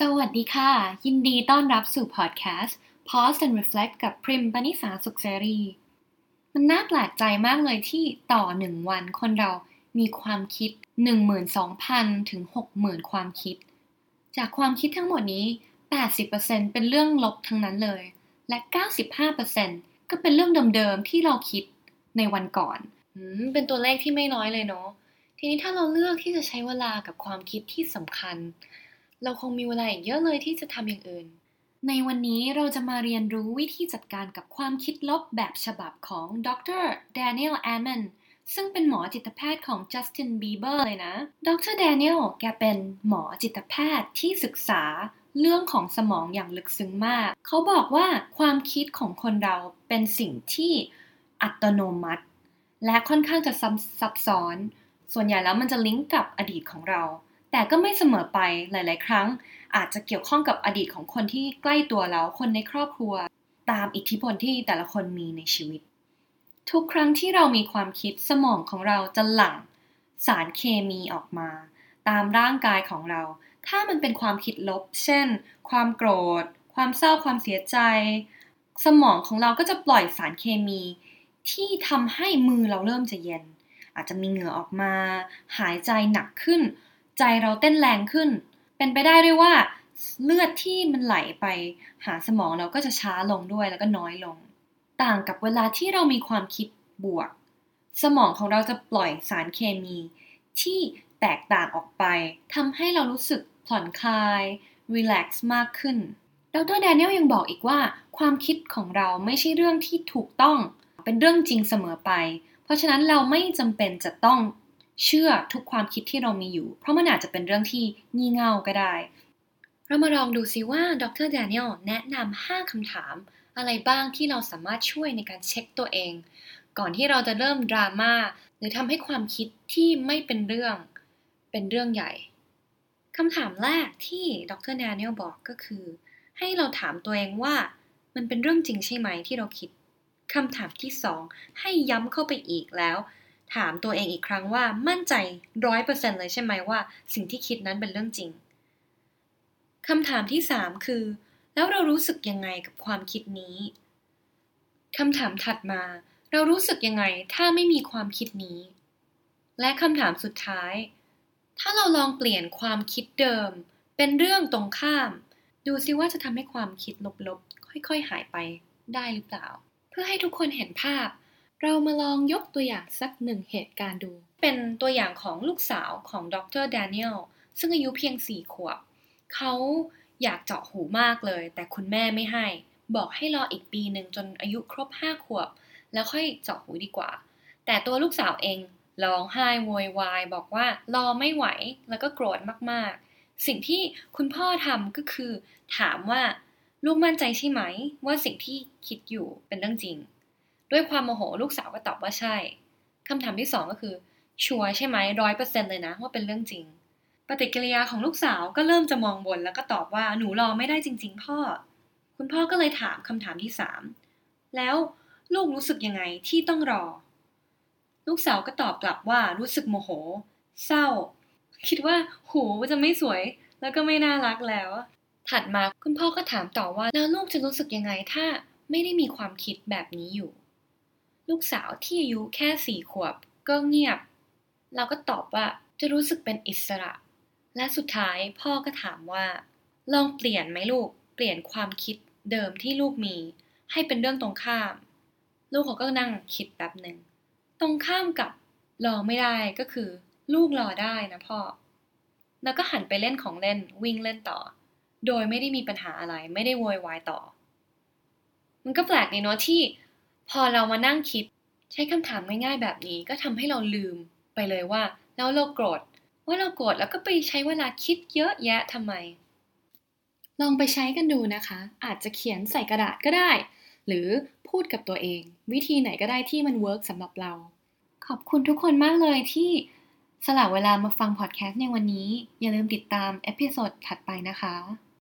สวัสดีค่ะ ยินดีต้อนรับสู่พอดแคสต์ Pause and Reflect กับพริมปณิสาสุขเสรี มันน่าแปลกใจมากเลยที่ต่อหนึ่งวันคนเรามีความคิด 12,000 ถึง 60,000 ความคิด จากความคิดทั้งหมดนี้ 80%เป็นเรื่องลบทั้งนั้นเลย และ 95%ก็เป็นเรื่องเดิมๆที่เราคิดในวันก่อนอืมเป็นตัวเลขที่ไม่น้อยเลยเนาะ ทีนี้ถ้าเราเลือกที่จะใช้เวลากับความคิดที่สำคัญ เราคงมีเวลาอีกเยอะเลยที่จะทำอย่างอื่น ในวันนี้เราจะมาเรียนรู้วิธีจัดการกับความคิดลบแบบฉบับของดร Daniel Amen ซึ่งเป็นหมอจิตแพทย์ของ Justin Bieber เลยนะ ดร Daniel แกเป็นหมอจิตแพทย์ที่ศึกษาเรื่องของสมองอย่างลึกซึ้งมาก เขาบอกว่าความคิดของคนเราเป็นสิ่งที่อัตโนมัติ และค่อนข้างจะซับซ้อน ส่วนใหญ่แล้วมันจะลิงก์กับอดีตของเรา แต่ก็ไม่เสมอไปหลาย ๆ ครั้ง อาจจะเกี่ยวข้องกับอดีตของคนที่ใกล้ตัวเราคนในครอบครัว ตามอิทธิพลที่แต่ละคนมีในชีวิต ทุกครั้งที่เรามีความคิดสมองของเราจะหลั่งสารเคมีออกมา ตามร่างกายของเรา ถ้ามันเป็นความคิดลบ เช่น ความโกรธ ความเศร้าความเสียใจ สมองของเราก็จะปล่อยสารเคมี ที่ทำให้มือเราเริ่มจะเย็น อาจจะมีเหงื่อออกมา หายใจหนักขึ้น ใจเราเต้นแรงขึ้น เป็นไปได้ด้วยว่าเลือดที่มันไหลไปหาสมองเราก็จะช้าลงด้วยแล้วก็น้อยลง ต่างกับเวลาที่เรามีความคิดบวก สมองของเราจะปล่อยสารเคมี ที่แตกต่างออกไปทำให้เรารู้สึกผ่อนคลายรีแลกซ์มากขึ้น ดรแดเนียลยังบอกอีกว่า ความคิดของเราไม่ใช่เรื่องที่ถูกต้อง เป็นเรื่องจริงเสมอไป เพราะฉะนั้นเราไม่จำเป็นจะต้อง เชื่อทุกความคิดที่เรามีอยู่ เพราะมันอาจจะเป็นเรื่องที่งี่เง่าก็ได้ เรามาลองดูซิว่าดรแดเนียลแนะนำ5คำถาม อะไรบ้างที่เราสามารถช่วยในการเช็คตัวเอง ก่อนที่เราจะเริ่มดราม่าหรือทำให้ความคิดที่ไม่เป็นเรื่อง เป็นเรื่องใหญ่คำถามแรกที่ดรแดเนียลบอกก็คือ ให้เราถามตัวเองว่ามันเป็นเรื่องจริงใช่ไหมที่เราคิดคำถามที่สองให้ย้ำเข้าไปอีกแล้ว ถามตัวเองอีกครั้งว่ามั่นใจร้อยเปอร์เซ็นเลยใช่ไหมว่า สิ่งที่คิดนั้นเป็นเรื่องจริงคำถามที่สามคือ แล้วเรารู้สึกยังไงกับความคิดนี้คำถามถัดมา เรารู้สึกยังไงถ้าไม่มีความคิดนี้ และคำถามสุดท้าย ถ้าเราลองเปลี่ยนความคิดเดิม เป็นเรื่องตรงข้าม ดูซิว่าจะทำให้ความคิดลบๆ ค่อยๆ หายไปได้หรือเปล่า เพื่อให้ทุกคนเห็นภาพ เรามาลองยกตัวอย่างสักหนึ่งเหตุการณ์ดู เป็นตัวอย่างของลูกสาวของดรแดเนียลซึ่งอายุเพียงสี่ขวบ เขาอยากเจาะหูมากเลย แต่คุณแม่ไม่ให้ บอกให้รออีกปีหนึ่งจนอายุครบห้าขวบ แล้วค่อยเจาะหูดีกว่า แต่ตัวลูกสาวเองร้องไห้โวยวายบอกว่ารอไม่ไหวแล้วก็โกรธมากๆ สิ่งที่คุณพ่อทำก็คือ ถามว่าลูกมั่นใจใช่ไหม ว่าสิ่งที่คิดอยู่เป็นเรื่องจริง ด้วยความโมโหลูกสาวก็ตอบว่าใช่คำถามที่สองก็คือ ชัวร์ใช่ไหมร้อยเปอร์เซ็นเลยนะว่าเป็นเรื่องจริง ปฏิกิริยาของลูกสาวก็เริ่มจะมองบนแล้วก็ตอบว่าหนูรอไม่ได้จริง ๆ พ่อ คุณพ่อก็เลยถามคำถามที่สามแล้วลูกรู้สึกยังไงที่ต้องรอ ลูกสาวก็ตอบกลับว่ารู้สึกโมโห เศร้า คิดว่าหูจะไม่สวย แล้วก็ไม่น่ารักแล้ว ถัดมาคุณพ่อก็ถามต่อว่าแล้วลูกจะรู้สึกยังไงถ้าไม่ได้มีความคิดแบบนี้อยู่ ลูกสาวที่อายุแค่สี่ขวบก็เงียบ เราก็ตอบว่าจะรู้สึกเป็นอิสระ และสุดท้ายพ่อก็ถามว่า ลองเปลี่ยนไหมลูก เปลี่ยนความคิดเดิมที่ลูกมี ให้เป็นเรื่องตรงข้าม ลูกเขาก็นั่งคิดแป๊บหนึ่งตรงข้ามกับรอไม่ได้ก็คือ ลูกรอได้นะพ่อ แล้วก็หันไปเล่นของเล่นวิ่งเล่นต่อ โดยไม่ได้มีปัญหาอะไรไม่ได้โวยวายต่อ มันก็แปลกในเนาะที่ พอเรามานั่งคิดใช้คำถามง่ายๆ แบบนี้ก็ทำให้เราลืมไปเลยว่า แล้วเราโกรธว่าเราโกรธแล้วก็ไปใช้เวลาคิดเยอะแยะทำไม ลองไปใช้กันดูนะคะ อาจจะเขียนใส่กระดาษก็ได้ หรือพูดกับตัวเอง วิธีไหนก็ได้ที่มัน work สำหรับเรา ขอบคุณทุกคนมากเลยที่สละเวลามาฟังพอดแคสต์ในวันนี้ อย่าลืมติดตาม episode ถัดไปนะคะ